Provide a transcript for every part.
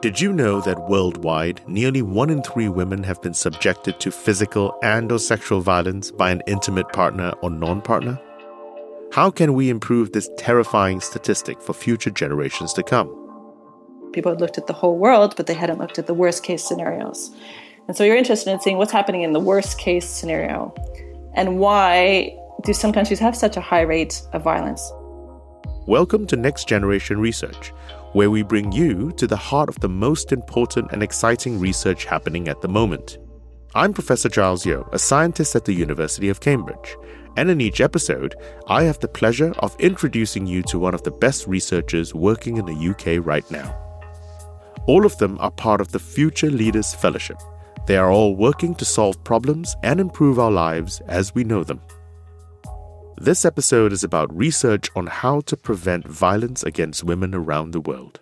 Did you know that worldwide, nearly one in three women have been subjected to physical and or sexual violence by an intimate partner or non-partner? How can we improve this terrifying statistic for future generations to come? People had looked at the whole world, but they hadn't looked at the worst case scenarios. And so you're interested in seeing what's happening in the worst case scenario and why do some countries have such a high rate of violence? Welcome to Next Generation Research, where we bring you to the heart of the most important and exciting research happening at the moment. I'm Professor Giles Yeo, a scientist at the University of Cambridge, and in each episode, I have the pleasure of introducing you to one of the best researchers working in the UK right now. All of them are part of the Future Leaders Fellowship. They are all working to solve problems and improve our lives as we know them. This episode is about research on how to prevent violence against women around the world.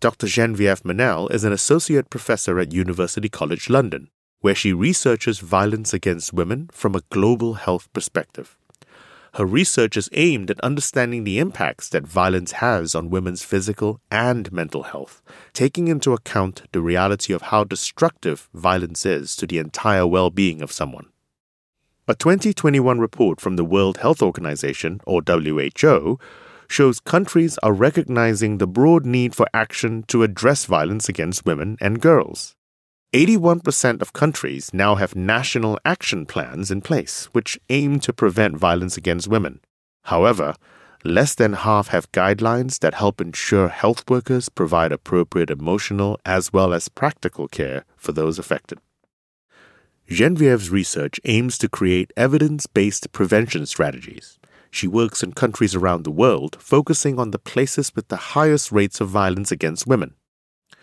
Dr. Jenevieve Mannell is an associate professor at University College London, where she researches violence against women from a global health perspective. Her research is aimed at understanding the impacts that violence has on women's physical and mental health, taking into account the reality of how destructive violence is to the entire well being of someone. A 2021 report from the World Health Organization, or WHO, shows countries are recognizing the broad need for action to address violence against women and girls. 81% of countries now have national action plans in place which aim to prevent violence against women. However, less than half have guidelines that help ensure health workers provide appropriate emotional as well as practical care for those affected. Jenevieve's research aims to create evidence based prevention strategies. She works in countries around the world, focusing on the places with the highest rates of violence against women.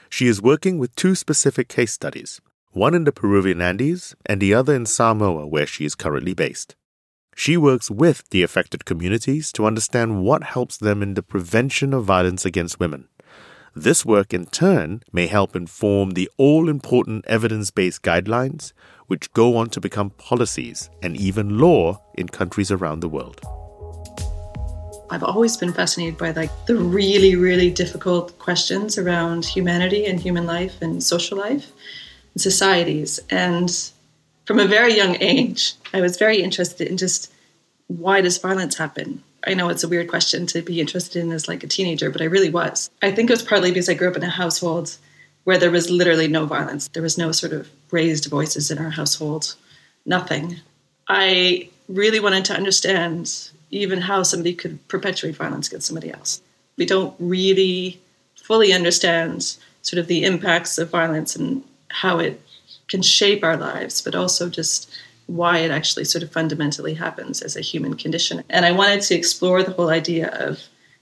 She is working with two specific case studies, one in the Peruvian Andes and the other in Samoa, where she is currently based. She works with the affected communities to understand what helps them in the prevention of violence against women. This work, in turn, may help inform the all important evidence based guidelines, which go on to become policies and even law in countries around the world. I've always been fascinated by like the really, really difficult questions around humanity and human life and social life and societies. And from a very young age, I was very interested in just why does violence happen? I know it's a weird question to be interested in as like a teenager, but I really was. I think it was partly because I grew up in a household where there was literally no violence. There was no sort of raised voices in our household, nothing. I really wanted to understand even how somebody could perpetuate violence against somebody else. We don't really fully understand sort of the impacts of violence and how it can shape our lives, but also just why it actually sort of fundamentally happens as a human condition. And I wanted to explore the whole idea of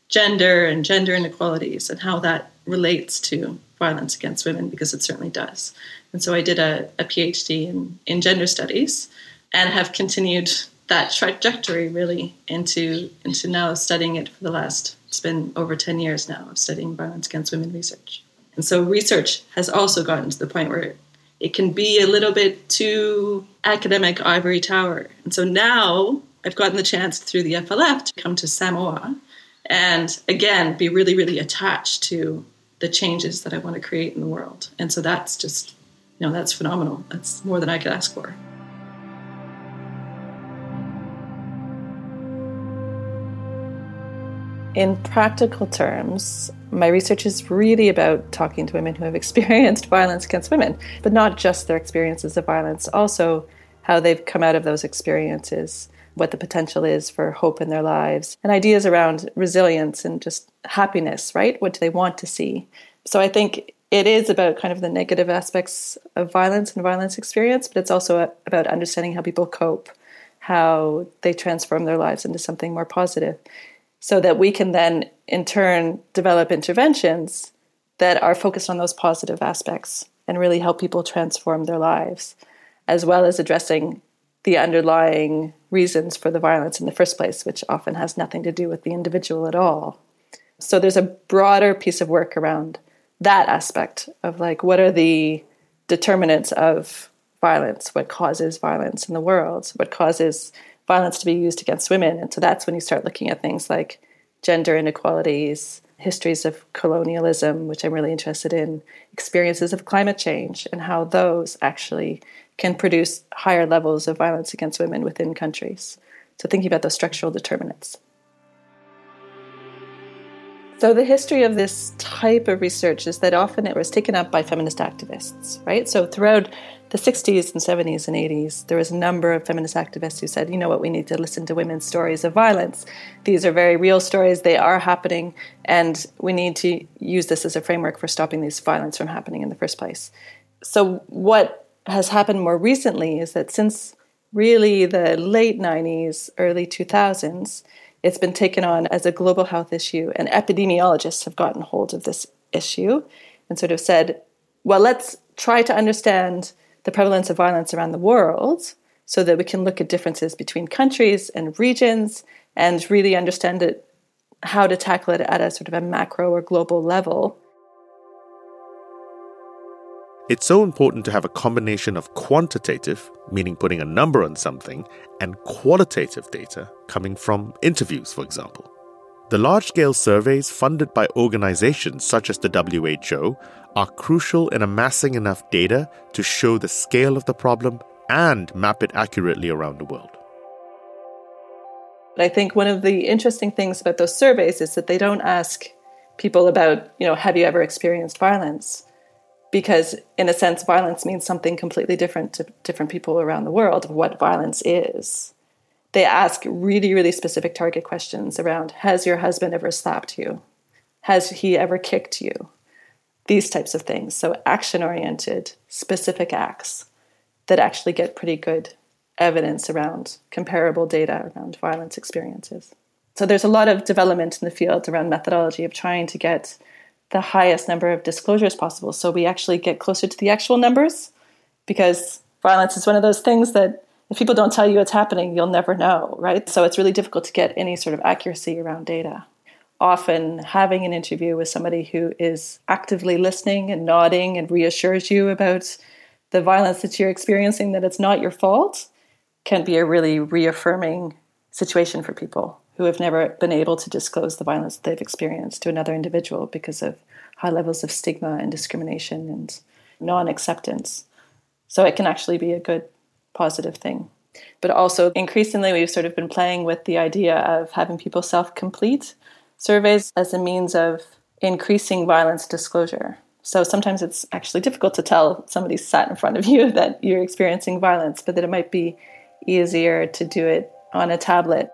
gender and gender inequalities and how that relates to violence against women, because it certainly does. And so I did a, a PhD in, in gender studies and have continued that trajectory really into into now studying it for the last it's been over 10 years now of studying violence against women research and so research has also gotten to the point where it can be a little bit too academic ivory tower. And so now I've gotten the chance through the FLF to come to Samoa and again be really, really attached to the changes that I want to create in the world. And so that's just, you know, that's phenomenal. That's more than I could ask for. In practical terms, my research is really about talking to women who have experienced violence against women, but not just their experiences of violence, also how they've come out of those experiences, what the potential is for hope in their lives, and ideas around resilience and just happiness, right? What do they want to see? So I think it is about kind of the negative aspects of violence and violence experience, but it's also about understanding how people cope, how they transform their lives into something more positive so that we can then in turn develop interventions that are focused on those positive aspects and really help people transform their lives as well as addressing the underlying reasons for the violence in the first place which often has nothing to do with the individual at all. So there's a broader piece of work around that aspect of like what are the determinants of violence? What causes violence in the world? What causes violence to be used against women. And so that's when you start looking at things like gender inequalities, histories of colonialism, which I'm really interested in, experiences of climate change, and how those actually can produce higher levels of violence against women within countries. So, thinking about those structural determinants. So, the history of this type of research is that often it was taken up by feminist activists, right? So, throughout the 60s and 70s and 80s, there was a number of feminist activists who said, you know what, we need to listen to women's stories of violence. These are very real stories, they are happening, and we need to use this as a framework for stopping these violence from happening in the first place. So, what has happened more recently is that since really the late 90s, early 2000s, it's been taken on as a global health issue, and epidemiologists have gotten hold of this issue and sort of said, well, let's try to understand the prevalence of violence around the world so that we can look at differences between countries and regions and really understand it, how to tackle it at a sort of a macro or global level. It's so important to have a combination of quantitative, meaning putting a number on something, and qualitative data coming from interviews, for example. The large scale surveys funded by organizations such as the WHO are crucial in amassing enough data to show the scale of the problem and map it accurately around the world. I think one of the interesting things about those surveys is that they don't ask people about, you know, have you ever experienced violence? Because in a sense violence means something completely different to different people around the world of what violence is. They ask really really specific target questions around has your husband ever slapped you? Has he ever kicked you? These types of things. So action oriented specific acts that actually get pretty good evidence around comparable data around violence experiences. So there's a lot of development in the field around methodology of trying to get the highest number of disclosures possible. So we actually get closer to the actual numbers because violence is one of those things that if people don't tell you it's happening you'll never know right? So it's really difficult to get any sort of accuracy around data. Often having an interview with somebody who is actively listening and nodding and reassures you about the violence that you're experiencing that it's not your fault can be a really reaffirming situation for people who have never been able to disclose the violence they've experienced to another individual because of high levels of stigma and discrimination and non acceptance. So it can actually be a good positive thing. But also, increasingly, we've sort of been playing with the idea of having people self complete surveys as a means of increasing violence disclosure. So sometimes it's actually difficult to tell somebody sat in front of you that you're experiencing violence, but that it might be easier to do it on a tablet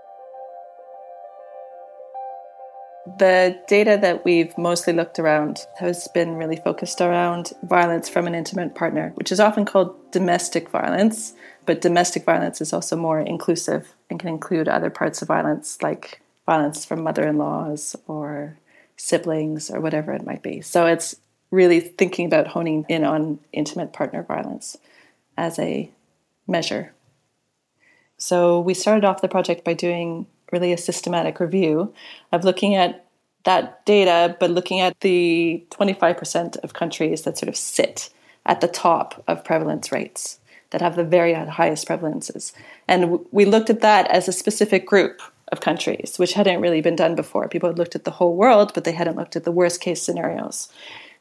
the data that we've mostly looked around has been really focused around violence from an intimate partner, which is often called domestic violence, but domestic violence is also more inclusive and can include other parts of violence like violence from mother in laws or siblings or whatever it might be. So it's really thinking about honing in on intimate partner violence as a measure. So we started off the project by doing really a systematic review of looking at that data, but looking at the 25% of countries that sort of sit at the top of prevalence rates, that have the very highest prevalences. And we looked at that as a specific group of countries, which hadn't really been done before. People had looked at the whole world, but they hadn't looked at the worst case scenarios.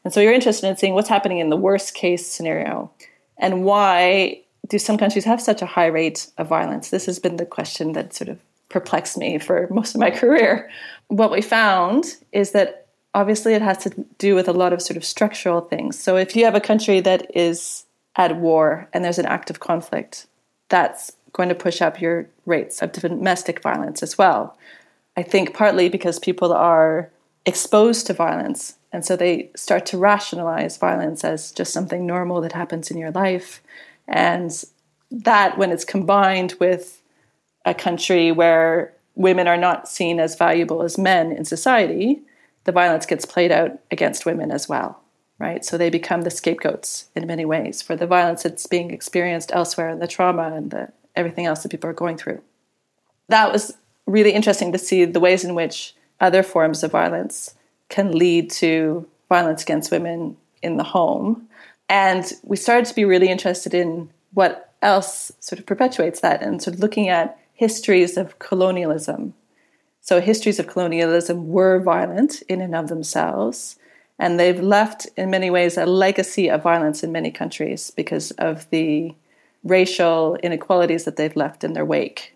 And so you're interested in seeing what's happening in the worst case scenario and why do some countries have such a high rate of violence? This has been the question that sort of perplexed me for most of my career. What we found is that obviously it has to do with a lot of sort of structural things. So if you have a country that is at war and there's an active conflict, that's going to push up your rates of domestic violence as well. I think partly because people are exposed to violence and so they start to rationalize violence as just something normal that happens in your life. And that, when it's combined with a country where women are not seen as valuable as men in society, the violence gets played out against women as well, right? So they become the scapegoats in many ways for the violence that's being experienced elsewhere and the trauma and the everything else that people are going through. That was really interesting to see the ways in which other forms of violence can lead to violence against women in the home. And we started to be really interested in what else sort of perpetuates that and sort of looking at histories of colonialism So histories of colonialism were violent in and of themselves. And they've left, in many ways, a legacy of violence in many countries because of the racial inequalities that they've left in their wake.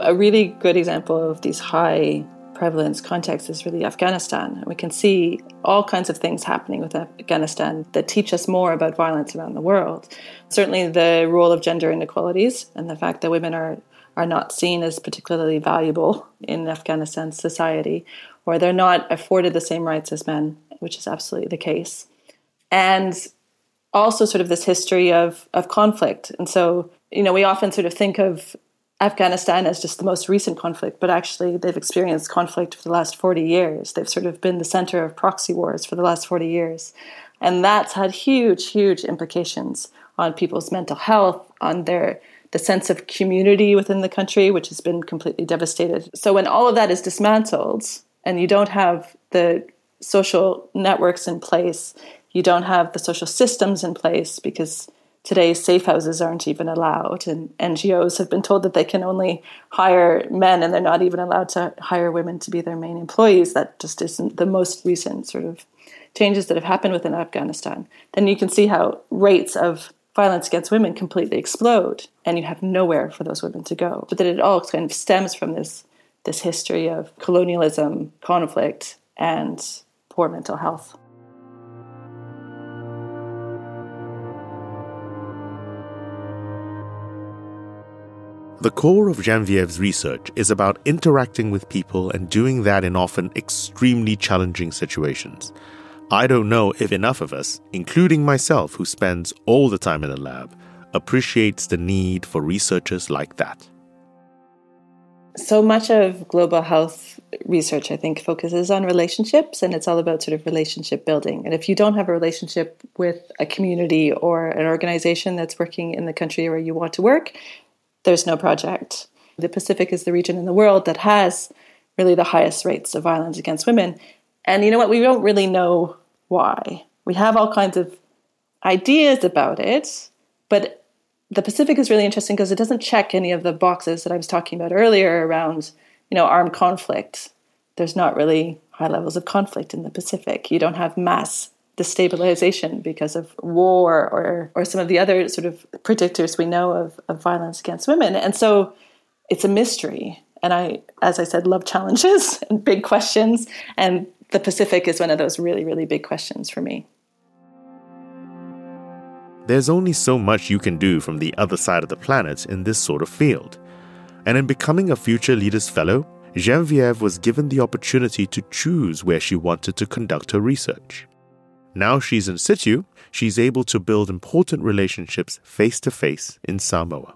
A really good example of these high prevalence context is really Afghanistan. We can see all kinds of things happening with Afghanistan that teach us more about violence around the world. Certainly, the role of gender inequalities and the fact that women are are not seen as particularly valuable in Afghanistan society, or they're not afforded the same rights as men, which is absolutely the case. And also sort of this history of of conflict. And so, you know, we often sort of think of Afghanistan as just the most recent conflict, but actually they've experienced conflict for the last 40 years. They've sort of been the center of proxy wars for the last 40 years. And that's had huge, huge implications on people's mental health, on their the sense of community within the country, which has been completely devastated. So when all of that is dismantled and you don't have the social networks in place, you don't have the social systems in place because today's safe houses aren't even allowed and NGOs have been told that they can only hire men and they're not even allowed to hire women to be their main employees. That just isn't the most recent sort of changes that have happened within Afghanistan. Then you can see how rates of violence against women completely explode and you have nowhere for those women to go. But that it all kind of stems from this this history of colonialism, conflict, and poor mental health. The core of Jenevieve's research is about interacting with people and doing that in often extremely challenging situations. I don't know if enough of us, including myself who spends all the time in the lab, appreciates the need for researchers like that. So much of global health research, I think, focuses on relationships and it's all about sort of relationship building. And if you don't have a relationship with a community or an organization that's working in the country where you want to work, there's no project. The Pacific is the region in the world that has really the highest rates of violence against women. And you know what? We don't really know why. We have all kinds of ideas about it, but the Pacific is really interesting because it doesn't check any of the boxes that I was talking about earlier around, you know, armed conflict. There's not really high levels of conflict in the Pacific. You don't have mass destabilization because of war or or some of the other sort of predictors we know of, of violence against women. And so it's a mystery. And I, as I said, love challenges and big questions. And the Pacific is one of those really, really big questions for me. There's only so much you can do from the other side of the planet in this sort of field. And in becoming a Future Leaders Fellow, Jenevieve was given the opportunity to choose where she wanted to conduct her research. Now she's in situ, she's able to build important relationships face to face in Samoa.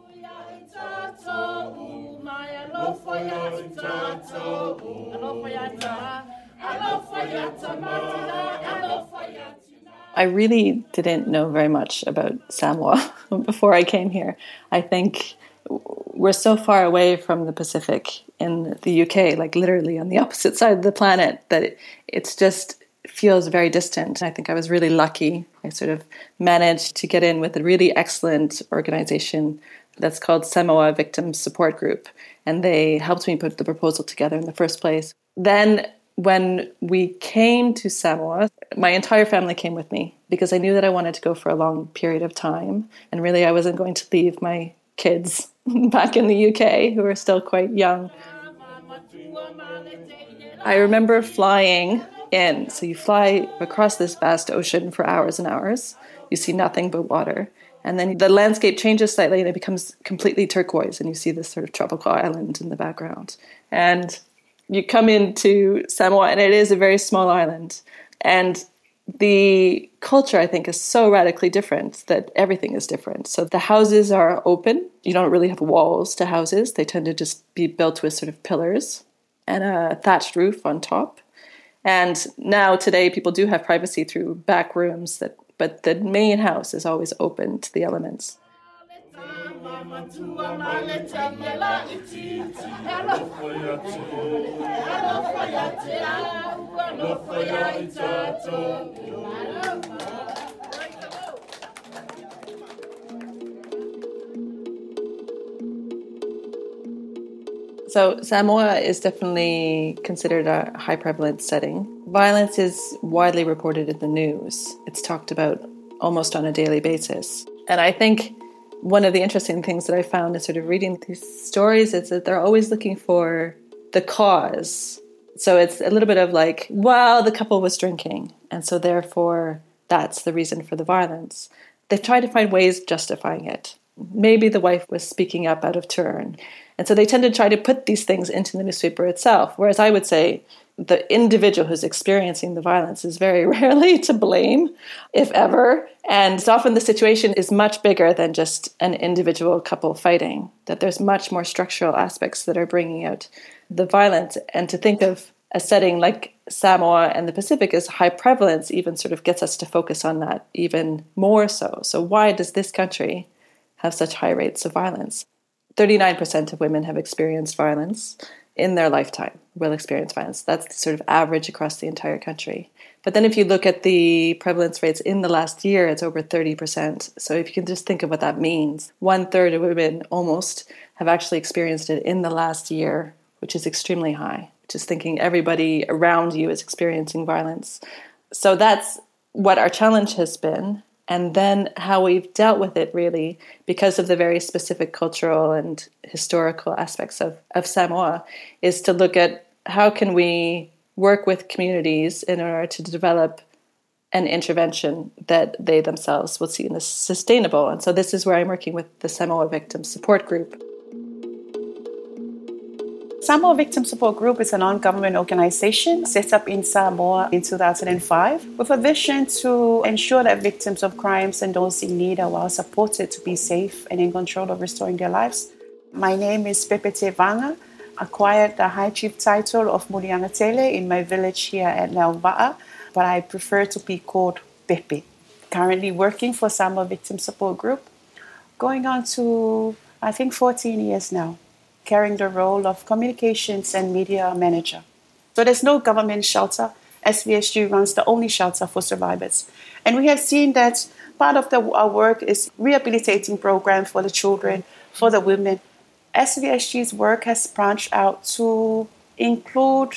I really didn't know very much about Samoa before I came here. I think we're so far away from the Pacific in the UK, like literally on the opposite side of the planet, that it, it's just feels very distant. I think I was really lucky. I sort of managed to get in with a really excellent organization that's called Samoa Victim Support Group, and they helped me put the proposal together in the first place. Then when we came to Samoa, my entire family came with me because I knew that I wanted to go for a long period of time. And really, I wasn't going to leave my kids back in the UK who are still quite young. I remember flying in. So you fly across this vast ocean for hours and hours. You see nothing but water. And then the landscape changes slightly and it becomes completely turquoise, and you see this sort of tropical island in the background. And you come into Samoa, and it is a very small island. And the culture, I think, is so radically different that everything is different. So the houses are open. You don't really have walls to houses, they tend to just be built with sort of pillars and a thatched roof on top. And now today, people do have privacy through back rooms, that, but the main house is always open to the elements. So, Samoa is definitely considered a high prevalence setting. Violence is widely reported in the news, it's talked about almost on a daily basis. And I think one of the interesting things that I found in sort of reading these stories is that they're always looking for the cause. So it's a little bit of like, well, the couple was drinking, and so therefore that's the reason for the violence. They've tried to find ways of justifying it. Maybe the wife was speaking up out of turn. And so they tend to try to put these things into the newspaper itself. Whereas I would say the individual who's experiencing the violence is very rarely to blame, if ever. And it's often the situation is much bigger than just an individual couple fighting, that there's much more structural aspects that are bringing out the violence. And to think of a setting like Samoa and the Pacific as high prevalence even sort of gets us to focus on that even more so. So, why does this country have such high rates of violence? 39% of women have experienced violence in their lifetime, will experience violence. That's sort of average across the entire country. But then if you look at the prevalence rates in the last year, it's over 30%. So if you can just think of what that means, one third of women almost have actually experienced it in the last year, which is extremely high. Just thinking everybody around you is experiencing violence. So that's what our challenge has been and then how we've dealt with it really because of the very specific cultural and historical aspects of, of Samoa is to look at how can we work with communities in order to develop an intervention that they themselves will see as sustainable. And so this is where I'm working with the Samoa Victim Support Group. Samoa Victim Support Group is a non government organization set up in Samoa in 2005 with a vision to ensure that victims of crimes and those in need are well supported to be safe and in control of restoring their lives. My name is Pepete Vanga. Acquired the High Chief title of Muliangatele in my village here at Leauva'a, but I prefer to be called Pepe. Currently working for Samoa Victim Support Group, going on to I think 14 years now carrying the role of communications and media manager. So there's no government shelter. SVSG runs the only shelter for survivors. And we have seen that part of the, our work is rehabilitating program for the children, for the women. SVSG's work has branched out to include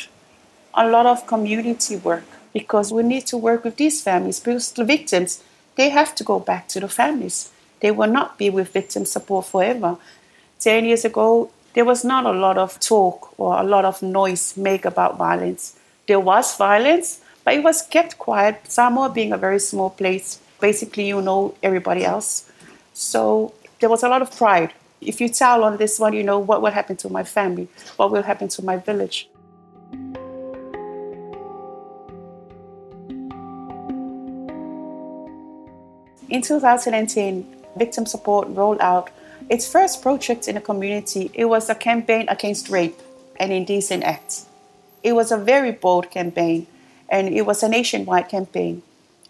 a lot of community work because we need to work with these families because the victims, they have to go back to the families. They will not be with victim support forever. 10 years ago, there was not a lot of talk or a lot of noise made about violence. There was violence, but it was kept quiet. Samoa being a very small place, basically you know everybody else. So there was a lot of pride. If you tell on this one, you know what will happen to my family, what will happen to my village. In 2010, victim support rolled out its first project in the community, it was a campaign against rape and indecent acts. It was a very bold campaign and it was a nationwide campaign.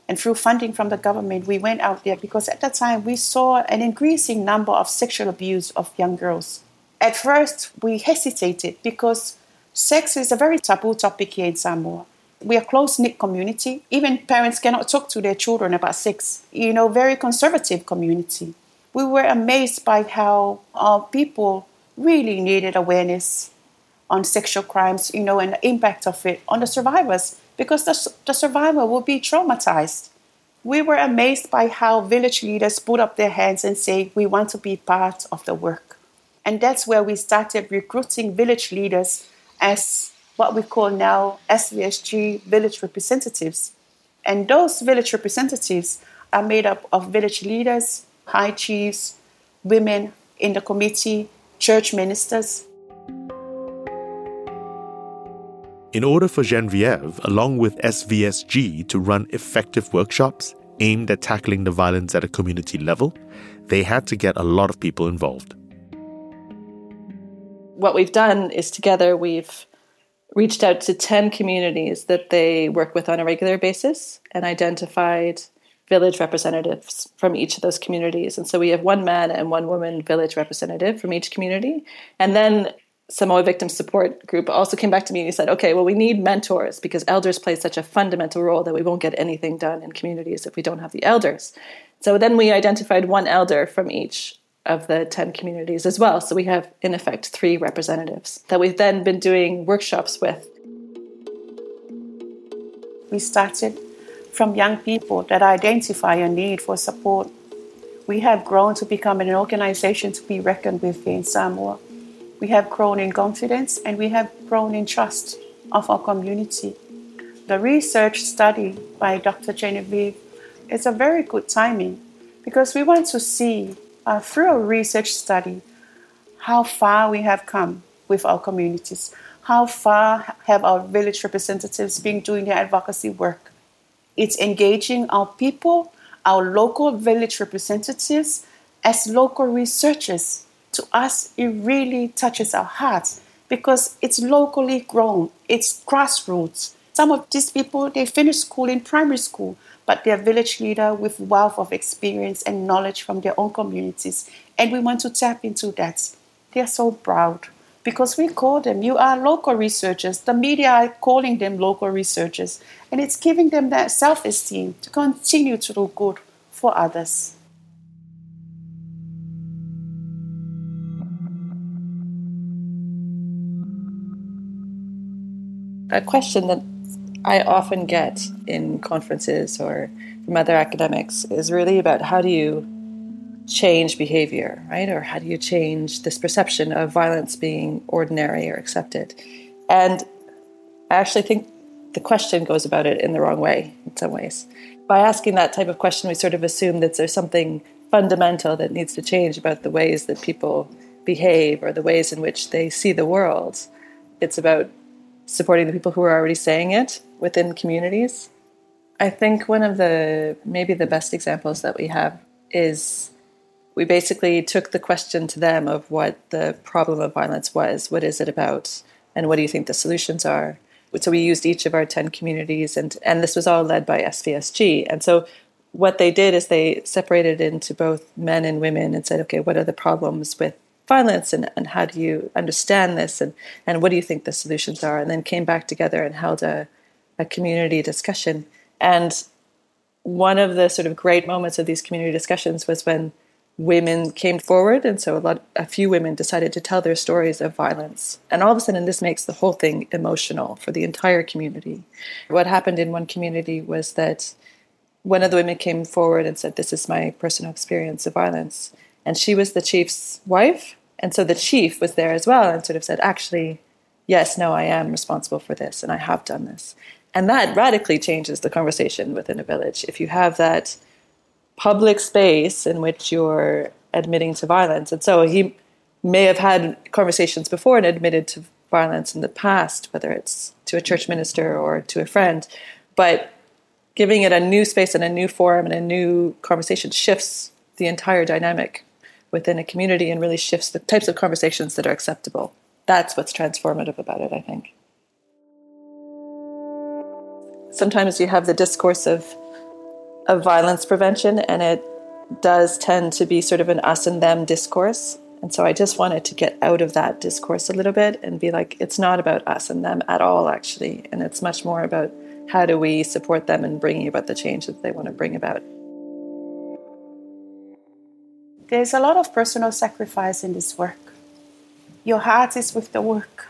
And through funding from the government, we went out there because at that time we saw an increasing number of sexual abuse of young girls. At first, we hesitated because sex is a very taboo topic here in Samoa. We are a close knit community. Even parents cannot talk to their children about sex. You know, very conservative community we were amazed by how our people really needed awareness on sexual crimes, you know, and the impact of it on the survivors because the, the survivor will be traumatized. We were amazed by how village leaders put up their hands and say, We want to be part of the work. And that's where we started recruiting village leaders as what we call now SVSG village representatives. And those village representatives are made up of village leaders, high chiefs, women in the committee, church ministers. In order for Jenevieve, along with SVSG, to run effective workshops aimed at tackling the violence at a community level, they had to get a lot of people involved. What we've done is together we've reached out to 10 communities that they work with on a regular basis and identified village representatives from each of those communities. And so we have one man and one woman village representative from each community. And then Samoa Victim Support Group also came back to me and he said, okay, well, we need mentors because elders play such a fundamental role that we won't get anything done in communities if we don't have the elders. So then we identified one elder from each of the 10 communities as well. So we have, in effect, three representatives that we've then been doing workshops with. We started from young people that identify a need for support. We have grown to become an organization to be reckoned with in Samoa. We have grown in confidence and we have grown in trust of our community. The research study by Dr. Jenevieve is a very good timing because we want to see uh, through a research study how far we have come with our communities, how far have our village representatives been doing their advocacy work. It's engaging our people, our local village representatives, as local researchers. To us, it really touches our hearts because it's locally grown, it's grassroots. Some of these people, they finish school in primary school, but they're village leader with wealth of experience and knowledge from their own communities. And we want to tap into that. They're so proud because we call them, you are local researchers. The media are calling them local researchers. And it's giving them that self esteem to continue to do good for others. A question that I often get in conferences or from other academics is really about how do you change behavior, right? Or how do you change this perception of violence being ordinary or accepted? And I actually think the question goes about it in the wrong way in some ways. By asking that type of question, we sort of assume that there's something fundamental that needs to change about the ways that people behave or the ways in which they see the world. It's about supporting the people who are already saying it within communities. I think one of the maybe the best examples that we have is we basically took the question to them of what the problem of violence was, what is it about, and what do you think the solutions are. So we used each of our 10 communities, and, and this was all led by SVSG. And so what they did is they separated into both men and women and said, okay, what are the problems with violence and, and how do you understand this and, and what do you think the solutions are and then came back together and held a, a community discussion and one of the sort of great moments of these community discussions was when women came forward and so a lot a few women decided to tell their stories of violence and all of a sudden this makes the whole thing emotional for the entire community what happened in one community was that one of the women came forward and said this is my personal experience of violence and she was the chief's wife. And so the chief was there as well and sort of said, actually, yes, no, I am responsible for this and I have done this. And that radically changes the conversation within a village. If you have that public space in which you're admitting to violence. And so he may have had conversations before and admitted to violence in the past, whether it's to a church minister or to a friend. But giving it a new space and a new forum and a new conversation shifts the entire dynamic within a community and really shifts the types of conversations that are acceptable. That's what's transformative about it, I think. Sometimes you have the discourse of of violence prevention and it does tend to be sort of an us and them discourse. And so I just wanted to get out of that discourse a little bit and be like, it's not about us and them at all, actually. And it's much more about how do we support them in bringing about the change that they want to bring about. There's a lot of personal sacrifice in this work. Your heart is with the work.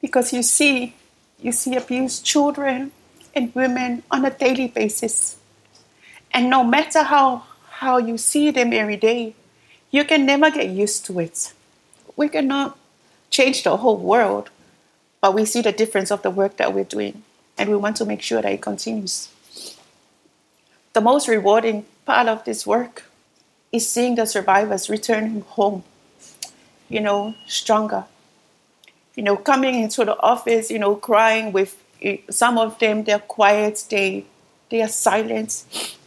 Because you see, you see abused children and women on a daily basis. And no matter how, how you see them every day, you can never get used to it. We cannot change the whole world, but we see the difference of the work that we're doing, and we want to make sure that it continues. The most rewarding part of this work is seeing the survivors returning home, you know, stronger. You know, coming into the office, you know, crying with some of them, they're quiet, they they are silent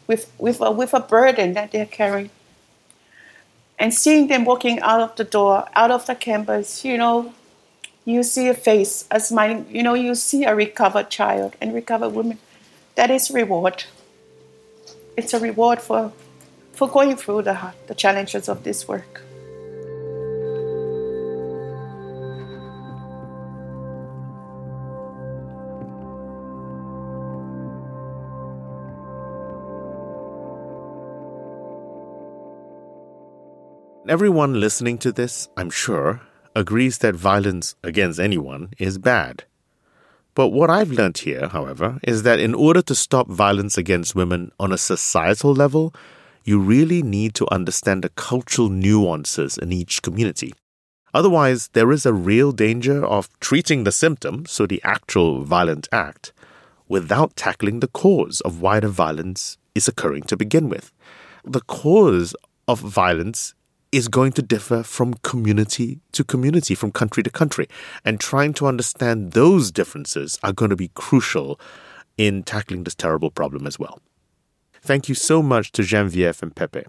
with with a, with a burden that they're carrying. And seeing them walking out of the door, out of the campus, you know, you see a face, a smiling, you know, you see a recovered child and recovered woman. That is reward. It's a reward for for going through the, the challenges of this work. Everyone listening to this, I'm sure, agrees that violence against anyone is bad. But what I've learnt here, however, is that in order to stop violence against women on a societal level, you really need to understand the cultural nuances in each community. Otherwise, there is a real danger of treating the symptom, so the actual violent act, without tackling the cause of why the violence is occurring to begin with. The cause of violence is going to differ from community to community, from country to country. And trying to understand those differences are going to be crucial in tackling this terrible problem as well. Thank you so much to Jenevieve and Pepe.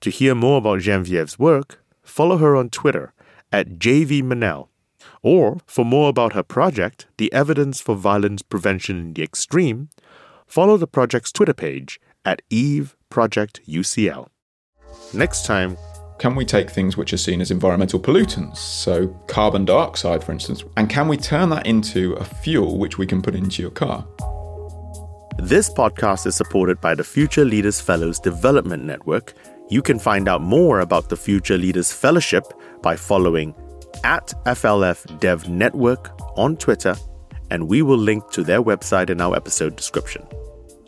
To hear more about Jenevieve's work, follow her on Twitter at JV Mannell. Or for more about her project, The Evidence for Violence Prevention in the Extreme, follow the project's Twitter page at Eve Project UCL. Next time, can we take things which are seen as environmental pollutants, so carbon dioxide, for instance, and can we turn that into a fuel which we can put into your car? This podcast is supported by the Future Leaders Fellows Development Network. You can find out more about the Future Leaders Fellowship by following at FLF Dev Network on Twitter, and we will link to their website in our episode description.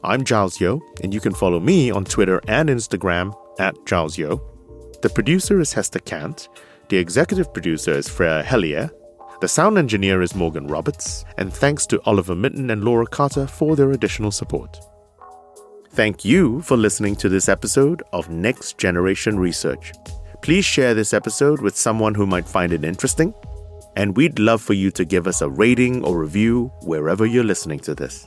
I'm Giles Yeo, and you can follow me on Twitter and Instagram at Giles Yeo. The producer is Hester Cant. The executive producer is Freya Hellier. The sound engineer is Morgan Roberts. And thanks to Oliver Mitten and Laura Carter for their additional support. Thank you for listening to this episode of Next Generation Research. Please share this episode with someone who might find it interesting. And we'd love for you to give us a rating or review wherever you're listening to this.